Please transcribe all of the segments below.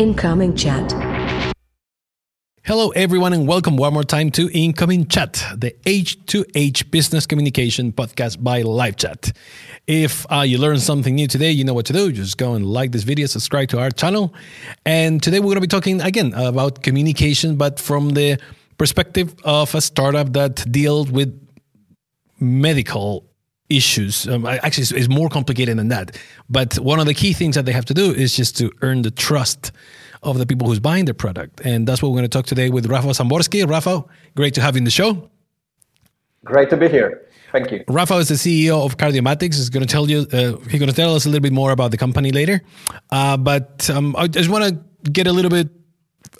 Incoming chat. Hello, everyone, and welcome one more time to Incoming Chat, the H2H business communication podcast by LiveChat. If uh, you learned something new today, you know what to do. Just go and like this video, subscribe to our channel. And today we're going to be talking again about communication, but from the perspective of a startup that deals with medical issues. Um, actually, it's more complicated than that. But one of the key things that they have to do is just to earn the trust of the people who's buying their product. And that's what we're going to talk today with Rafa Samborski. Rafa, great to have you in the show. Great to be here. Thank you. Rafa is the CEO of Cardiomatics. He's going to tell you. Uh, he's going to tell us a little bit more about the company later. Uh, but um, I just want to get a little bit,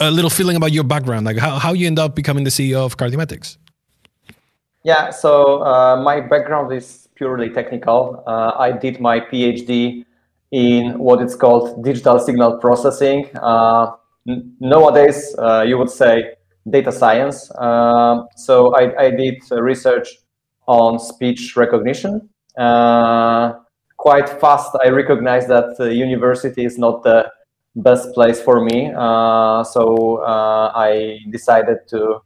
a little feeling about your background, like how, how you end up becoming the CEO of Cardiomatics. Yeah. So uh, my background is purely technical. Uh, I did my PhD in what it's called digital signal processing. Uh, n- nowadays, uh, you would say data science. Uh, so I, I, did research on speech recognition. Uh, quite fast, I recognized that the university is not the best place for me. Uh, so uh, I decided to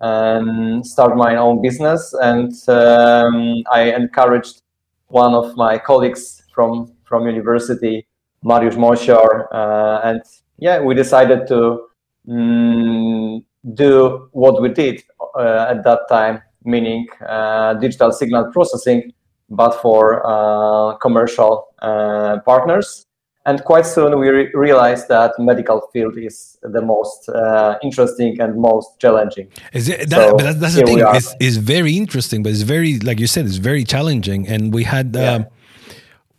um, start my own business, and um, I encouraged one of my colleagues from from university, Mariusz Mosior, uh, and yeah, we decided to mm, do what we did uh, at that time, meaning uh, digital signal processing, but for uh, commercial uh, partners. And quite soon we re- realized that medical field is the most uh, interesting and most challenging. Is it, that, so that's the thing. It's, it's, very interesting, but it's very, like you said, it's very challenging. And we had yeah. um,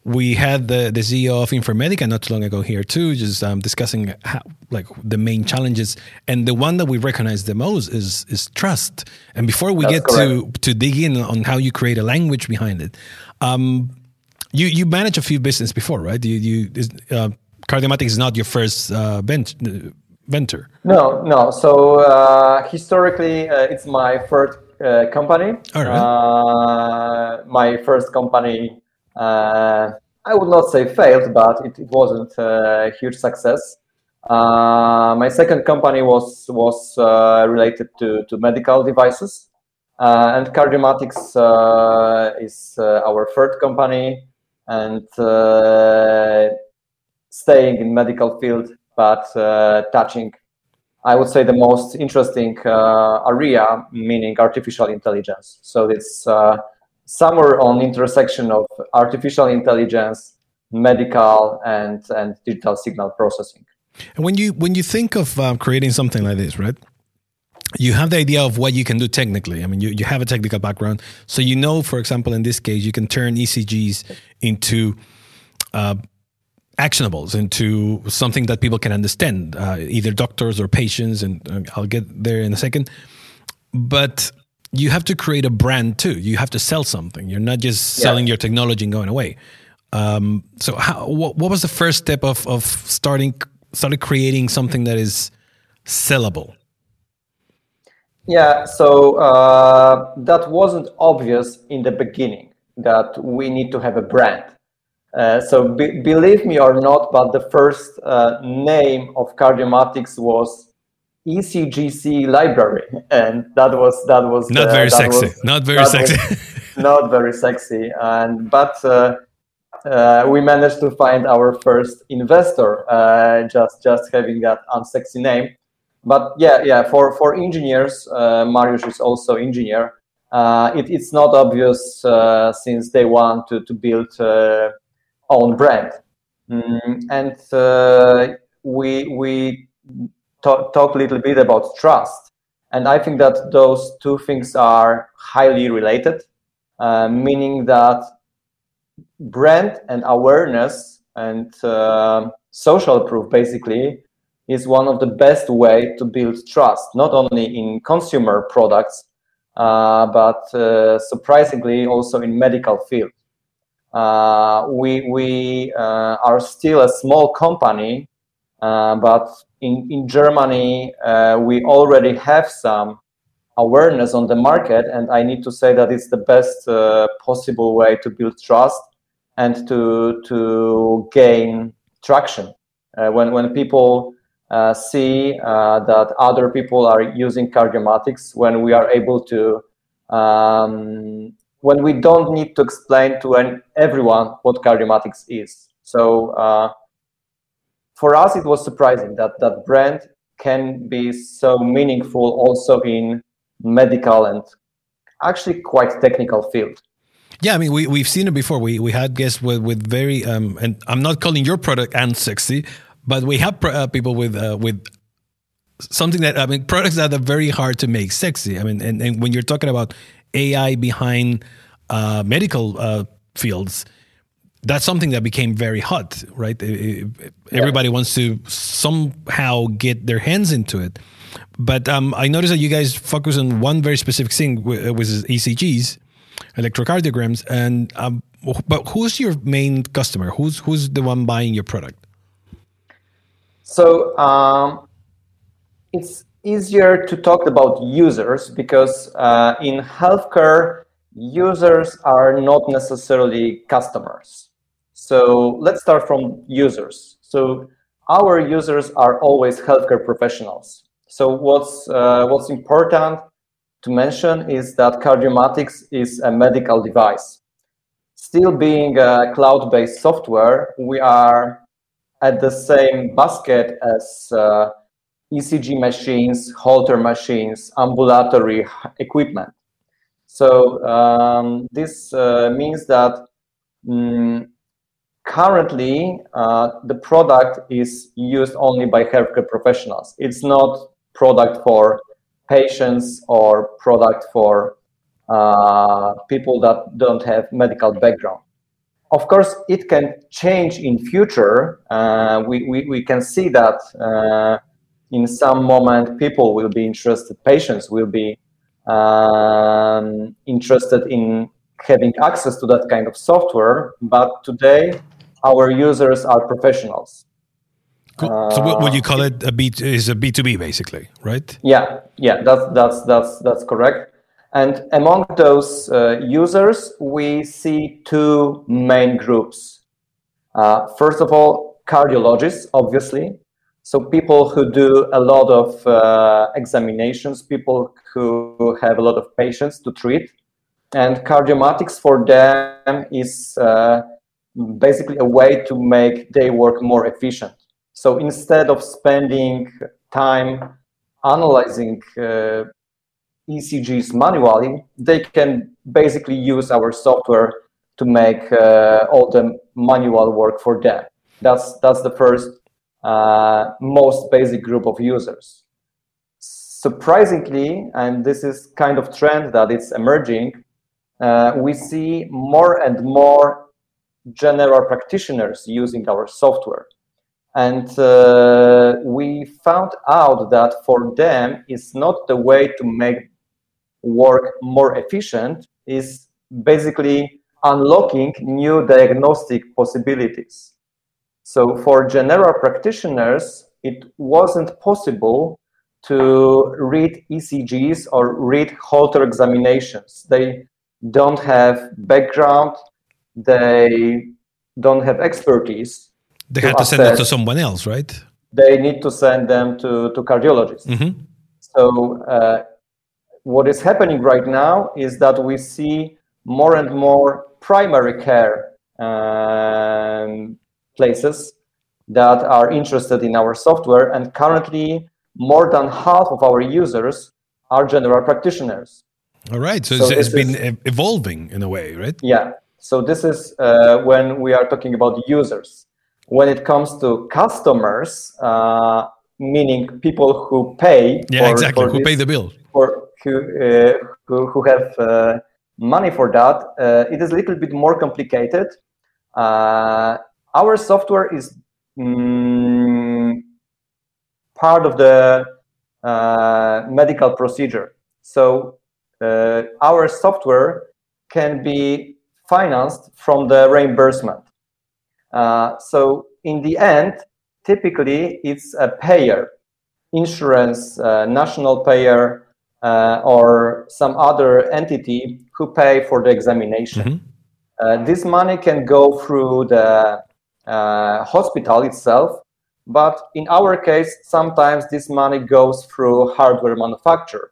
we had the, the CEO of Informatica not too long ago here too, just um, discussing how, like the main challenges, and the one that we recognize the most is is trust. And before we That's get correct. to to dig in on how you create a language behind it, um, you you managed a few business before, right? You you is, uh, Cardiomatics is not your first uh, venture. No, no. So uh, historically, uh, it's my first uh, company. All right. Uh, my first company I would not say failed, but it, it wasn't a huge success. Uh, my second company was was uh, related to, to medical devices, uh, and Cardiomatics uh, is uh, our third company, and staying in medical field, but touching, I would say, the most interesting area, meaning artificial intelligence. So it's somewhere on intersection of artificial intelligence, medical, and and digital signal processing. And when you when you think of um, creating something like this, right? You have the idea of what you can do technically. I mean, you, you have a technical background. So you know, for example, in this case, you can turn ECGs into uh, actionables, into something that people can understand, uh, either doctors or patients. And I'll get there in a second. But you have to create a brand too. You have to sell something. You're not just selling yeah. your technology and going away. Um, so, how, what, what was the first step of of starting started creating something that is sellable? Yeah, so uh, that wasn't obvious in the beginning that we need to have a brand. Uh, so be, believe me or not, but the first uh, name of Cardiomatics was ECGC library, and that was that was not uh, very sexy. Was, not very sexy. not very sexy, and but uh, uh, we managed to find our first investor uh, just just having that unsexy name. But yeah, yeah, for for engineers, uh, Mariusz is also engineer. Uh, it, it's not obvious since they want to to build own brand, mm, and we we talk, talk a little bit about trust. And I think that those two things are highly related, uh, meaning that brand and awareness and uh, social proof basically is one of the best way to build trust, not only in consumer products, uh, but uh, surprisingly also in medical field. Uh, we we uh, are still a small company, but in, in Germany, uh, we already have some awareness on the market, and I need to say that it's the best uh, possible way to build trust and to to gain traction. Uh, when when people uh, see uh, that other people are using Cardiomatics when we are able to, um, when we don't need to explain to an, everyone what Cardiomatics is. So uh, for us, it was surprising that that brand can be so meaningful also in medical and actually quite technical field. Yeah, I mean, we, we've seen it before. We, we had guests with, with very, um, and I'm not calling your product unsexy, but we have uh, people with, uh, with something that, I mean, products that are very hard to make sexy. I mean, and, and when you're talking about AI behind uh, medical uh, fields, that's something that became very hot, right? Everybody yeah. wants to somehow get their hands into it. But um, I noticed that you guys focus on one very specific thing, which is ECGs, electrocardiograms. And um, but who's your main customer? Who's who's the one buying your product? So um, it's easier to talk about users because uh, in healthcare, users are not necessarily customers. So let's start from users. So our users are always healthcare professionals. So what's uh, what's important to mention is that Cardiomatics is a medical device. Still being a cloud-based software, we are at the same basket as uh, ECG machines, Holter machines, ambulatory equipment. So um, this uh, means that um, currently uh, the product is used only by healthcare professionals. It's not product for patients or product for uh, people that don't have medical background. Of course, it can change in future. Uh, we, we, we can see that uh, in some moment people will be interested, patients will be um, interested in having access to that kind of software. But today, our users are professionals. Cool. So what would you call it? A B is a B two B basically, right? Yeah, yeah, that's that's that's that's correct. And among those uh, users, we see two main groups. Uh, first of all, cardiologists, obviously. So people who do a lot of uh, examinations, people who have a lot of patients to treat, and cardiomatics for them is uh, basically a way to make their work more efficient. So instead of spending time analyzing uh, ECGs manually, they can basically use our software to make uh, all the manual work for them. That's that's the first uh, most basic group of users. Surprisingly, and this is kind of trend that it's emerging, uh, we see more and more general practitioners using our software. And uh, we found out that for them, it's not the way to make work more efficient, is basically unlocking new diagnostic possibilities. So for general practitioners, it wasn't possible to read ECGs or read Holter examinations. They don't have background, they don't have expertise they had to send it to someone else, right? They need to send them to, to cardiologists. Mm-hmm. So, uh, what is happening right now is that we see more and more primary care um, places that are interested in our software. And currently, more than half of our users are general practitioners. All right. So, so it's, it's been is, evolving in a way, right? Yeah. So this is uh, when we are talking about users. When it comes to customers, uh, meaning people who pay, yeah, for, exactly, for who this, pay the bill, or who uh, who, who, have uh, money for that, uh, it is a little bit more complicated. Uh, our software is mm, part of the uh, medical procedure, so our software can be financed from the reimbursement. Uh, so in the end, typically it's a payer, insurance, uh, national payer, uh, or some other entity who pay for the examination. Mm-hmm. Uh, this money can go through the uh, hospital itself, But in our case, sometimes this money goes through hardware manufacturer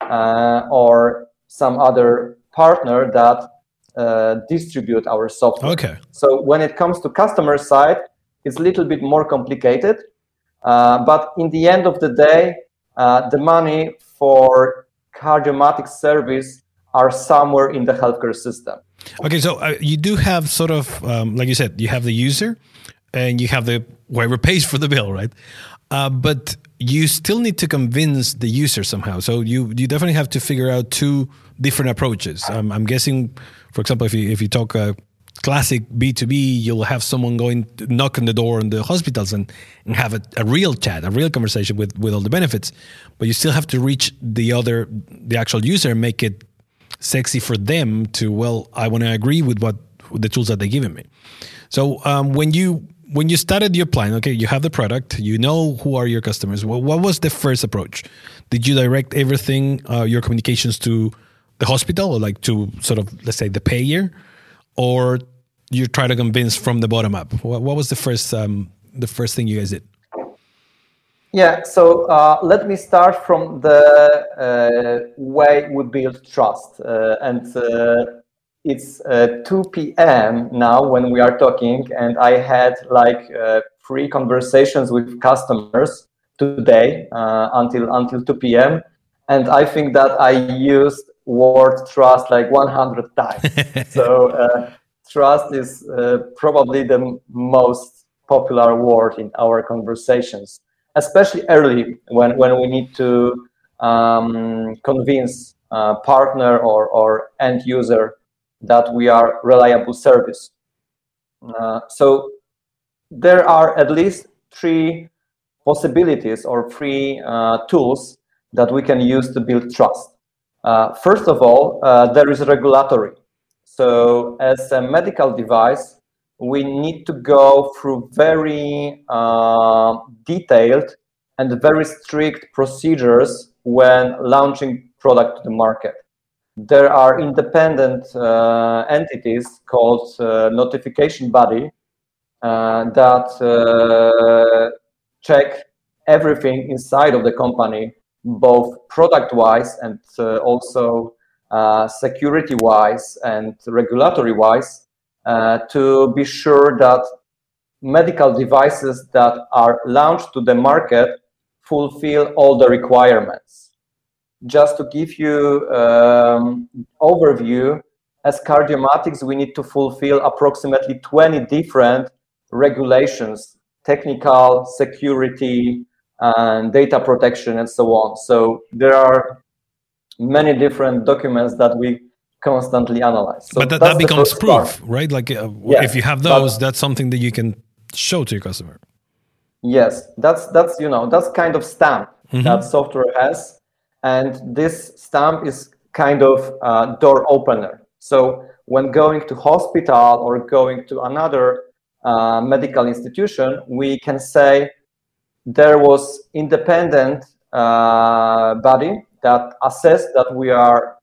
uh, or some other partner that uh, distribute our software. Okay. So when it comes to customer side, it's a little bit more complicated. Uh, but in the end of the day, uh, the money for cardiomatic service are somewhere in the healthcare system. Okay, so uh, you do have sort of, um, like you said, you have the user and you have the whoever pays for the bill, right? Uh, but you still need to convince the user somehow. So you you definitely have to figure out two different approaches. I'm guessing, for example, if you if you talk a classic B2B, you'll have someone going knock on the door in the hospitals and, and have a, a real chat, a real conversation with, with all the benefits. But you still have to reach the other, the actual user and make it sexy for them to, well, I want to agree with what the tools that they're giving me. So um, when you when you started your plan, okay, you have the product, you know who are your customers. Well, what was the first approach? Did you direct everything, uh, your communications to the hospital, or like to sort of let's say the payer, or you try to convince from the bottom up? What, what was the first um, the first thing you guys did? Yeah, so uh, let me start from the uh, way we build trust. Uh, and uh, it's uh, 2 p.m. now when we are talking, and I had like uh, three conversations with customers today until until 2 p.m. And I think that I used word trust like 100 times. so trust is probably the most popular word in our conversations especially early when, when we need to um, convince a partner or, or end user that we are reliable service. Uh, so there are at least three possibilities or three uh, tools that we can use to build trust. Uh, first of all, uh, there is regulatory. So as a medical device, we need to go through very uh, detailed and very strict procedures when launching product to the market. There are independent uh, entities called uh, notification body uh, that uh, check everything inside of the company, both product-wise and uh, also security-wise and regulatory-wise, uh, to be sure that medical devices that are launched to the market fulfill all the requirements. Just to give you um, overview, as cardiomatics, we need to fulfill approximately 20 different regulations, technical, security, and data protection, and so on. So there are many different documents that we constantly analyze. So but that, that becomes proof, part. right? Like uh, yes, if you have those, that's something that you can show to your customer. Yes, that's that's you know that's kind of stamp mm-hmm. that software has, and this stamp is kind of a door opener. So when going to hospital or going to another uh, medical institution, we can say there was independent uh, body that assessed that we are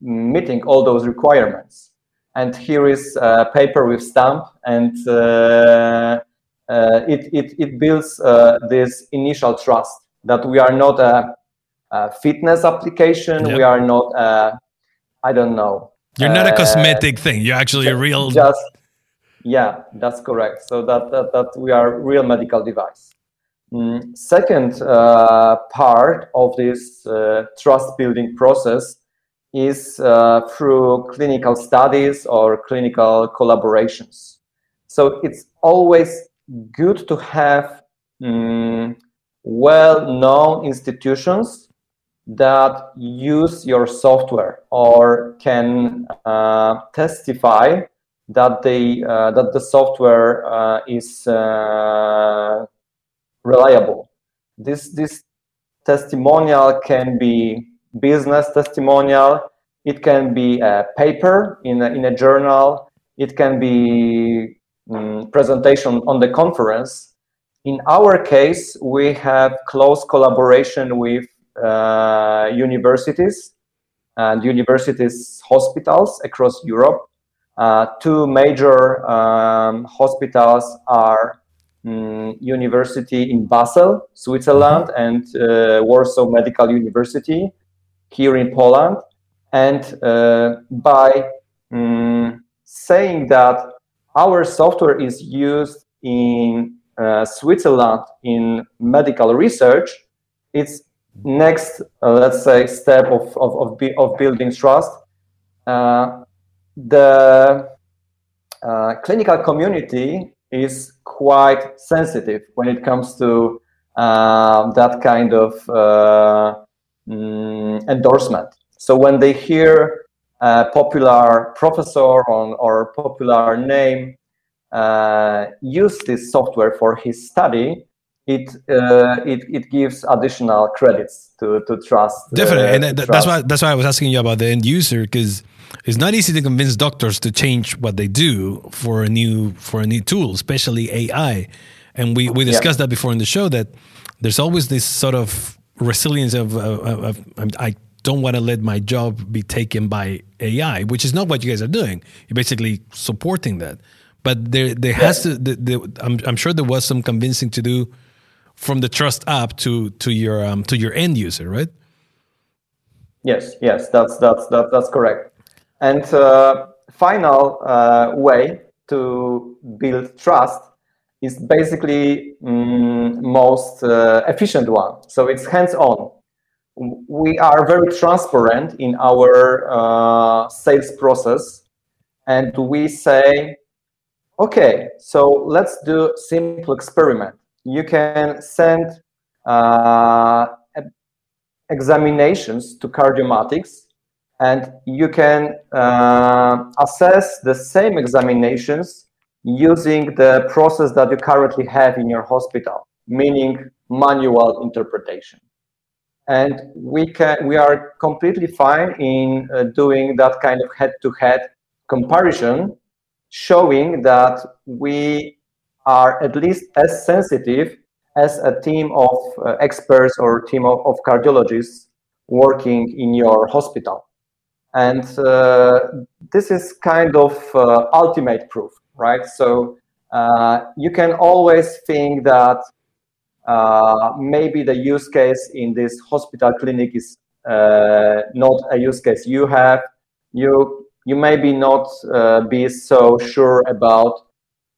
meeting all those requirements. And here is a paper with stamp, and uh, uh, it, it, it builds uh, this initial trust that we are not a, a fitness application, yep. we are not, I don't know. You're not a cosmetic thing. You're actually a real. Just yeah, that's correct. So that that, that we are real medical device. Mm. Second uh, part of this uh, trust building process is uh, through clinical studies or clinical collaborations. So it's always good to have um, well-known institutions that use your software or can uh, testify that they uh, that the software uh, is uh, reliable. This this testimonial can be business testimonial. It can be a paper in a, in a journal. It can be um, presentation on the conference. In our case, we have close collaboration with universities and universities hospitals across Europe. Uh, two major um, hospitals are um, University in Basel, Switzerland, mm-hmm. and uh, Warsaw Medical University here in Poland. And uh, by um, saying that our software is used in uh, Switzerland in medical research, it's next, uh, let's say, step of, of, of, of building trust. Uh, the uh, clinical community is quite sensitive when it comes to uh, that kind of uh, mm, endorsement. So when they hear a popular professor or, or popular name uh, use this software for his study, it uh, it, it gives additional credits to, to trust. Definitely, uh, and that, trust. that's why that's why I was asking you about the end user because it's not easy to convince doctors to change what they do for a new for a new tool, especially AI. And we we discussed yeah. that before in the show that there's always this sort of resilience of, of, of, of I don't want to let my job be taken by AI, which is not what you guys are doing. You're basically supporting that. But there there yeah. has to the, the, I'm I'm sure there was some convincing to do from the trust app to to your um, to your end user, right? Yes, yes, that's that's that, that's correct. And uh, final uh, way to build trust is basically mm, most uh, efficient one. So it's hands-on. We are very transparent in our uh, sales process, and we say, okay, so let's do simple experiment. You can send uh, examinations to Cardiomatics and you can uh, assess the same examinations using the process that you currently have in your hospital, meaning manual interpretation. And we can we are completely fine in uh, doing that kind of head-to-head comparison, showing that we are at least as sensitive as a team of uh, experts or team of, of cardiologists working in your hospital. And uh, this is kind of uh, ultimate proof, right? So uh, you can always think that uh, maybe the use case in this hospital clinic is uh, not a use case you have. You you maybe not be so sure about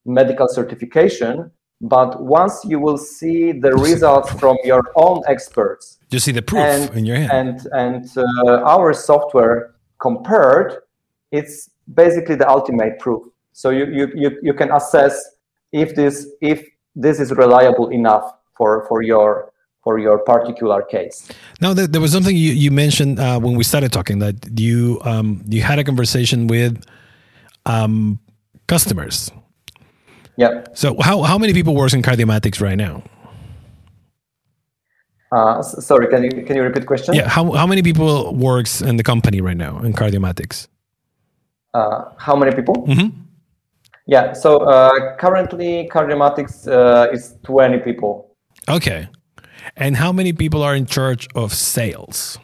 medical certification, but once you will see the results from your own experts, you see the proof and, in your hand, and and our software compared, it's basically the ultimate proof. So you, you, you, you can assess if this if this is reliable enough for, for your for your particular case. Now, there was something you, you mentioned uh, when we started talking that you um, you had a conversation with um, customers. Yeah. So how how many people work in Cardiomatics right now? Uh, sorry, can you can you repeat the question? Yeah, how how many people works in the company right now in Cardiomatics? Uh, how many people? Mm-hmm. Yeah, so uh, currently Cardiomatics uh, is twenty people. Okay, and how many people are in charge of sales?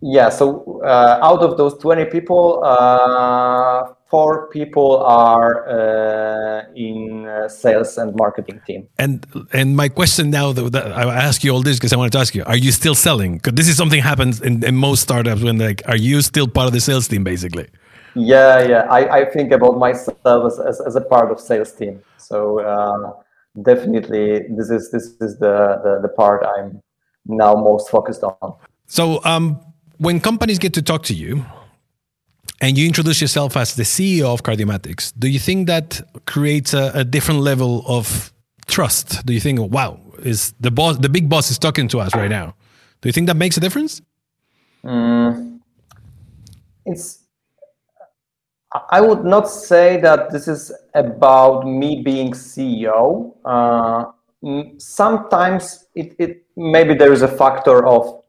Yeah, so uh, out of those twenty people, uh, four people are uh, in uh, sales and marketing team. And and my question now that, that I ask you all this because I wanted to ask you: Are you still selling? Because this is something happens in, in, most startups when like, are you still part of the sales team basically? Yeah, yeah. I, I think about myself as, as, as a part of sales team. So uh, definitely, this is this is the, the the part I'm now most focused on. So um, when companies get to talk to you and you introduce yourself as the CEO of Cardiomatics, do you think that creates a, a, different level of trust? Do you think, wow, is the boss, the big boss is talking to us right now? Do you think that makes a difference? Mm, it's. I would not say that this is about me being CEO. Uh, sometimes it, it maybe there is a factor of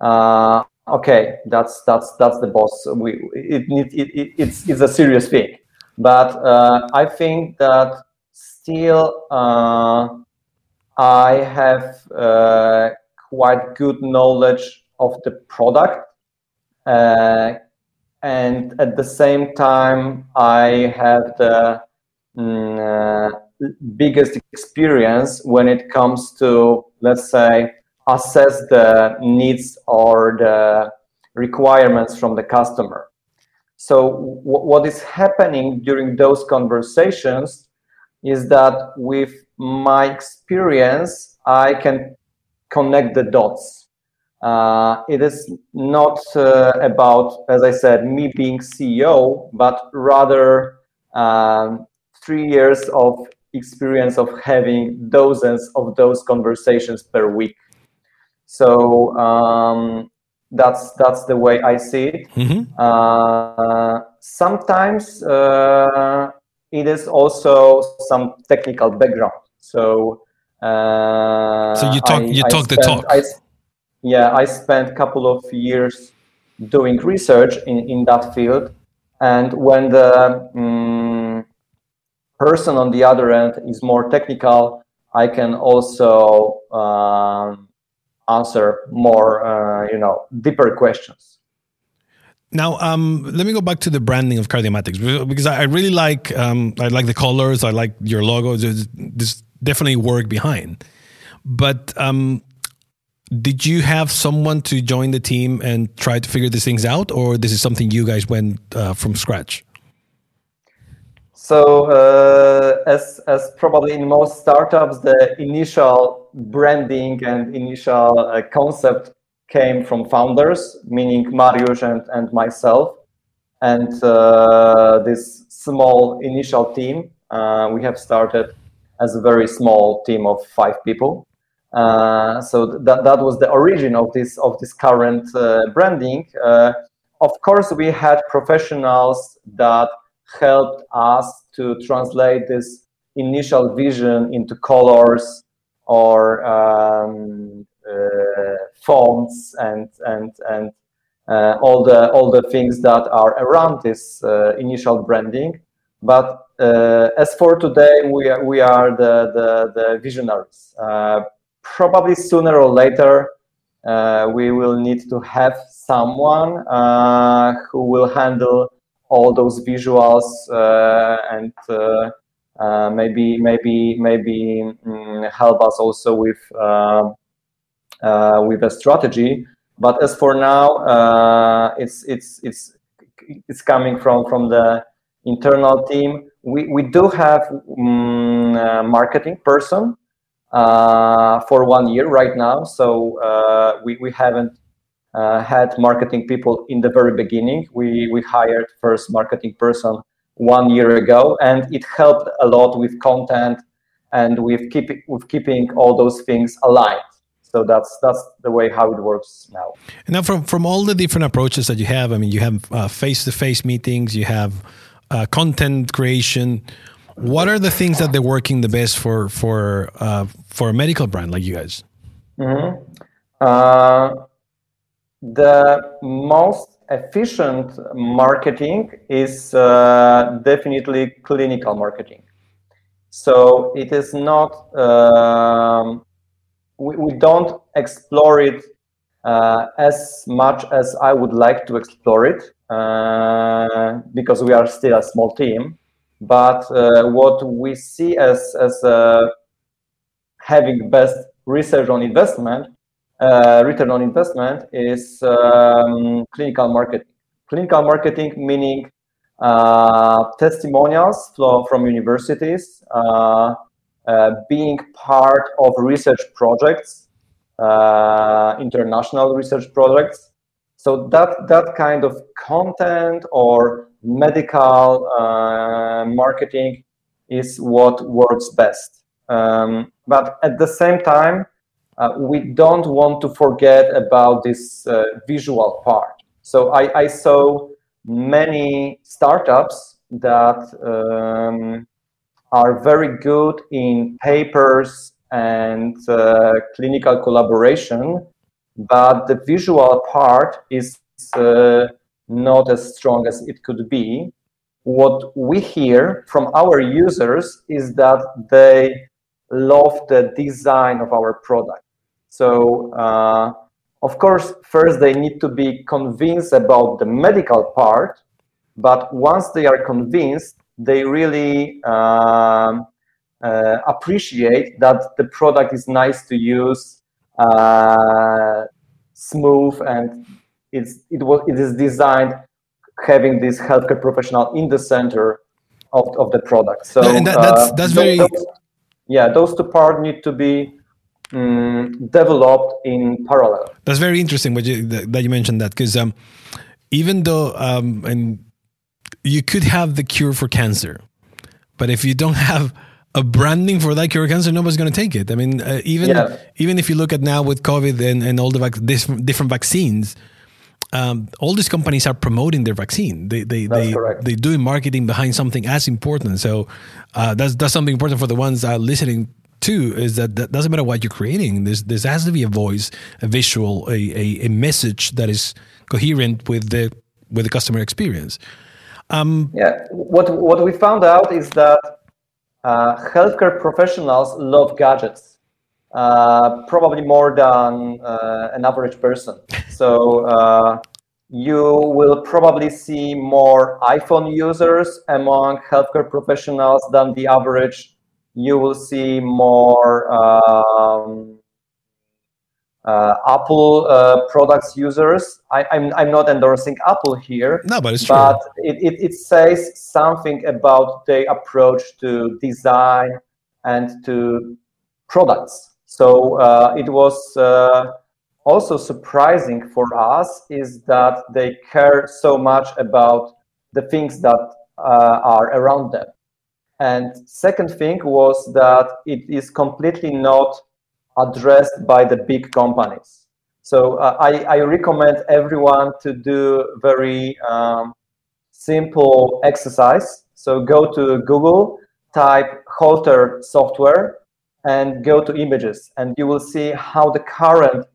uh, okay, that's that's that's the boss. We it, it, it it's it's a serious thing, but uh, I think that still uh, I have uh, quite good knowledge of the product, uh, and at the same time I have the mm, uh, biggest experience when it comes to, let's say, assess the needs or the requirements from the customer. So w- what is happening during those conversations is that with my experience, I can connect the dots. Uh, it is not uh, about, as I said, me being CEO, but rather um, three years of experience of having dozens of those conversations per week. So um, that's that's the way I see it. Mm-hmm. Uh, sometimes uh, it is also some technical background. So uh, so you talk I, you talk the talk. I, yeah, I spent a couple of years doing research in, in that field, and when the um, person on the other end is more technical, I can also um, answer more, uh, you know, deeper questions. Now, um, let me go back to the branding of Cardiomatics because I really like um, I like the colors, I like your logo. There's, there's definitely work behind, but um, did you have someone to join the team and try to figure these things out, or this is something you guys went uh, from scratch? So, uh, as as probably in most startups, the initial branding and initial uh, concept came from founders, meaning Mariusz and, and myself, and uh, this small initial team. Uh, we have started as a very small team of five people. Uh, so that, that was the origin of this of this current uh, branding. of course, we had professionals that helped us to translate this initial vision into colors or um, uh, fonts and and and uh, all the all the things that are around this uh, initial branding. But uh, as for today, we are, we are the the, the visionaries. Uh, probably sooner or later, uh, we will need to have someone who will handle all those visuals uh, and uh, uh, maybe maybe maybe um, help us also with with a strategy. But as for now, it's it's it's it's coming from from the internal team. We we do have um, a marketing person uh, for one year right now. So uh, we, we haven't had marketing people in the very beginning. We we hired first marketing person one year ago, and it helped a lot with content and with keeping with keeping all those things aligned. So that's that's the way how it works now. And now, from from all the different approaches that you have, I mean, you have face to face meetings, you have uh, content creation. What are the things that they're working the best for for uh, for a medical brand like you guys? Mm-hmm. Uh, the most efficient marketing is uh, definitely clinical marketing. So it is not, um, we, we don't explore it uh, as much as I would like to explore it uh, because we are still a small team. But uh, what we see as, as uh, having best research on investment uh, return on investment is um, clinical marketing. Clinical marketing meaning uh, testimonials from universities, uh, uh, being part of research projects, uh, international research projects. So that that kind of content or medical uh, marketing is what works best. Um, but at the same time, uh, we don't want to forget about this uh, visual part. So I, I, saw many startups that um, are very good in papers and uh, clinical collaboration, but the visual part is uh, not as strong as it could be. What we hear from our users is that they love the design of our product. So, uh, of course, first they need to be convinced about the medical part, but once they are convinced, they really um, uh, appreciate that the product is nice to use, uh, smooth, and it's, it, was, it is designed having this healthcare professional in the center of, of the product. So and that, that's, that's uh, very... Those, yeah, those two parts need to be um, developed in parallel. That's very interesting you, that you mentioned that because um, even though um, and you could have the cure for cancer, but if you don't have a branding for that cure cancer, nobody's going to take it. I mean, uh, even yeah. even if you look at now with COVID and, and all the vac- different vaccines, um, all these companies are promoting their vaccine. They they that's they correct. they doing marketing behind something as important. So uh, that's that's something important for the ones uh, listening too. Is that, that doesn't matter what you're creating. There's there has to be a voice, a visual, a, a, a message that is coherent with the with the customer experience. Um, yeah, what what we found out is that uh, healthcare professionals love gadgets, probably more than uh, an average person. So uh, you will probably see more iPhone users among healthcare professionals than the average. You will see more um, uh, Apple uh, products users. I, am I'm, I'm not endorsing Apple here. No, but it's true. But it, it, it says something about their approach to design and to products. So uh, it was uh, also surprising for us is that they care so much about the things that uh, are around them. And second thing was that it is completely not addressed by the big companies. So uh, I, I, recommend everyone to do very um, simple exercise. So go to Google, type Holter software, and go to images, and you will see how the current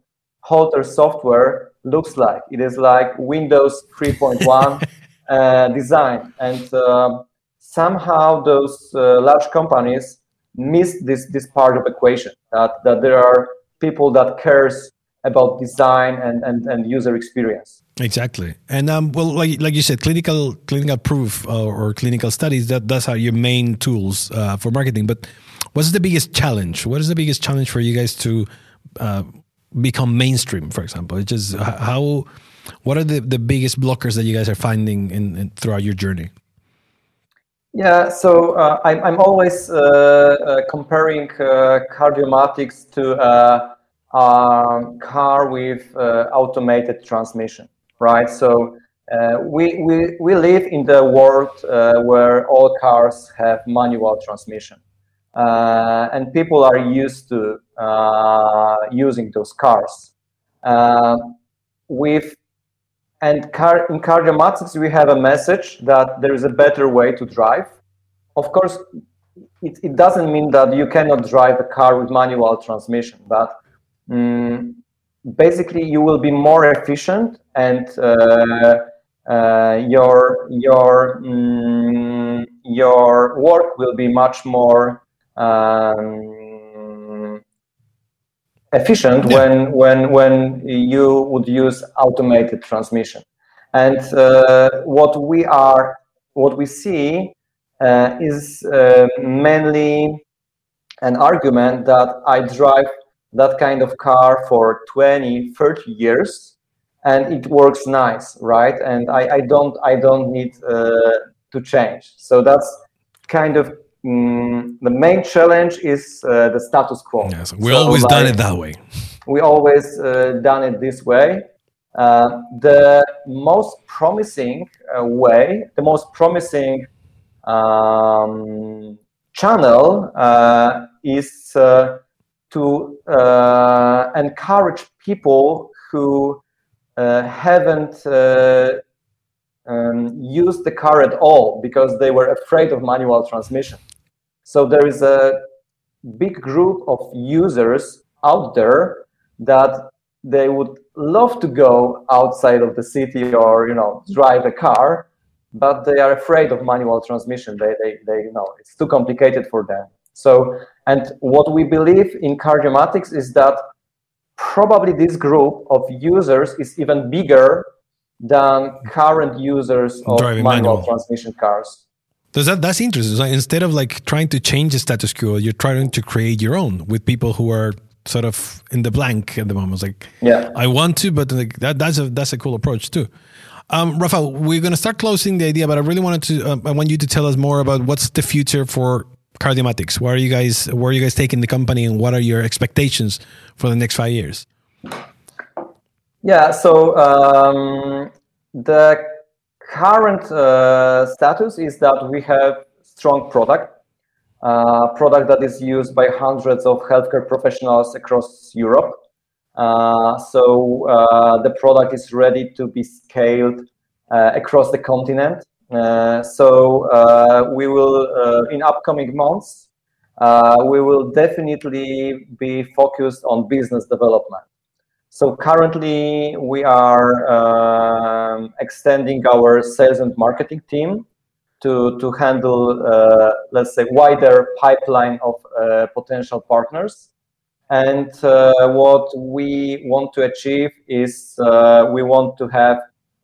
Holter software looks like. It is like Windows 3.1 uh, design, and um, somehow those uh, large companies miss this this part of equation that that there are people that cares about design and and, and user experience. Exactly. And um, well like like you said clinical clinical proof uh, or clinical studies that that's are your main tools uh, for marketing. But what's the biggest challenge what is the biggest challenge for you guys to uh, become mainstream for example it's just how what are the, the biggest blockers that you guys are finding in, in throughout your journey yeah, so uh, I'm, I'm always uh, uh, comparing uh, Cardiomatics to a, a car with uh, automated transmission, right? So uh, we, we, we live in the world where all cars have manual transmission. And people are used to using those cars. with and car, in cardiomatics, we have a message that there is a better way to drive. Of course, it, it doesn't mean that you cannot drive a car with manual transmission, but um, basically you will be more efficient and uh, uh, your your um, your work will be much more um, efficient yeah. when when when you would use automated transmission. And uh, what we are what we see uh, is uh, mainly an argument that i drive that kind of car for 20 30 years and it works nice right? And i, I don't i don't need uh, to change. So that's kind of Mm, the main challenge is uh, the status quo. Yes, we so always like, done it that way. We always uh, done it this way. Uh, the most promising uh, way, the most promising um, channel uh, is uh, to encourage people who haven't um, the car at all because they were afraid of manual transmission. So there is a big group of users out there that they would love to go outside of the city or you know drive a car but they are afraid of manual transmission they, they, they you know it's too complicated for them so and what we believe in cardiomatics is that probably this group of users is even bigger than current users of manual, manual transmission cars So that that's interesting. So instead of like trying to change the status quo, you're trying to create your own with people who are sort of in the blank at the moment. It's like, yeah, I want to, but like that, that's a that's a cool approach too. Um, Rafael, we're going to start closing the idea, but I really wanted to. Um, I want you to tell us more about what's the future for Cardiomatics. Where are you guys? Where are you guys taking the company, and what are your expectations for the next five years? Yeah. So um, the current uh, status is that we have strong product, uh, product that is used by hundreds of healthcare professionals across Europe. Uh, so uh, the product is ready to be scaled uh, across the continent. so we will, in upcoming months, we will definitely be focused on business development. So currently, we are um, extending our sales and marketing team to to handle, uh, let's say, wider pipeline of uh, potential partners. And uh, what we want to achieve is uh, we want to have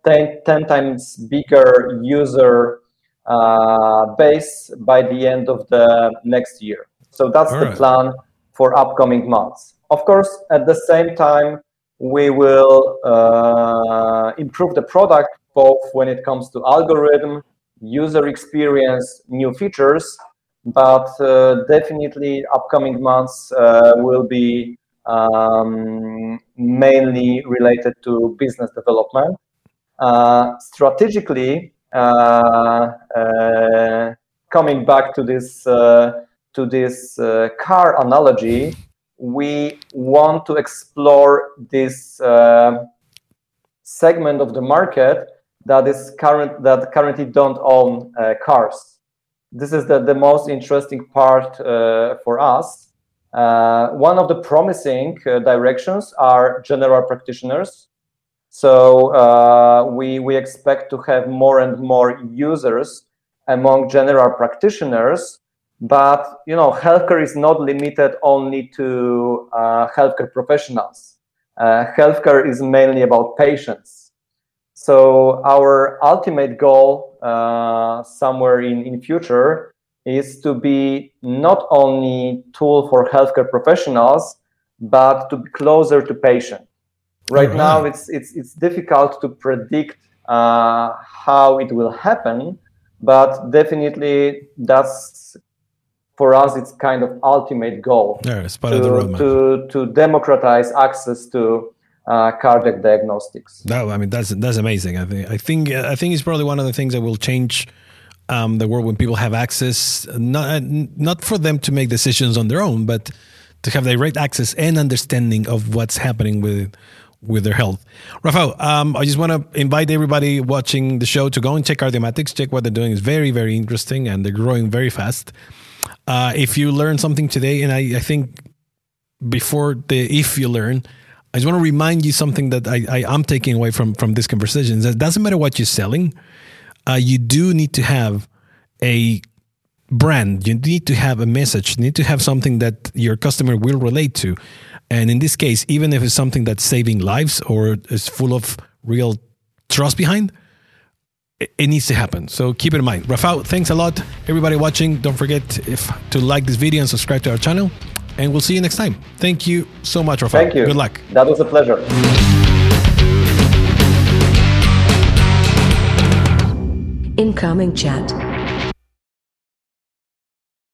10, 10 times bigger user uh, base by the end of the next year. So that's All the right. plan for upcoming months. Of course, at the same time, we will uh, improve the product both when it comes to algorithm, user experience, new features, but uh, definitely upcoming months uh, will be um, mainly related to business development. Uh, strategically, uh, uh, coming back to this to this car analogy, we want to explore this segment of the market that is current that currently don't own cars this is the, the most interesting part uh, for us. Uh, one of the promising uh, directions are general practitioners. So uh, we, we expect to have more and more users among general practitioners. But you know, healthcare is not limited only to uh, healthcare professionals. Uh, healthcare is mainly about patients so our ultimate goal uh, somewhere in, in future is to be not only tool for healthcare professionals, but to be closer to patient. Right mm-hmm. now, it's, it's, it's difficult to predict uh, how it will happen, but definitely that's for us it's kind of ultimate goal yeah, it's part to, of the roadmap. to to democratize access to uh, cardiac diagnostics. No, I mean that's that's amazing. I think I think I think it's probably one of the things that will change um, the world when people have access, not not for them to make decisions on their own, but to have direct access and understanding of what's happening with with their health. Rafael, um, I just want to invite everybody watching the show to go and check Cardiomatics. Check what they're doing; it's very very interesting, and they're growing very fast. Uh, if you learn something today, and I, I think before the if you learn I just want to remind you something that I, I am taking away from from this conversation. That it doesn't matter what you're selling, uh, you do need to have a brand. You need to have a message. You need to have something that your customer will relate to. And in this case, even if it's something that's saving lives or is full of real trust behind, it needs to happen. So keep it in mind. Rafael, thanks a lot. Everybody watching, don't forget if to like this video and subscribe to our channel and we'll see you next time. Thank you so much, Rafael. Thank you. Good luck. That was a pleasure. Incoming chat.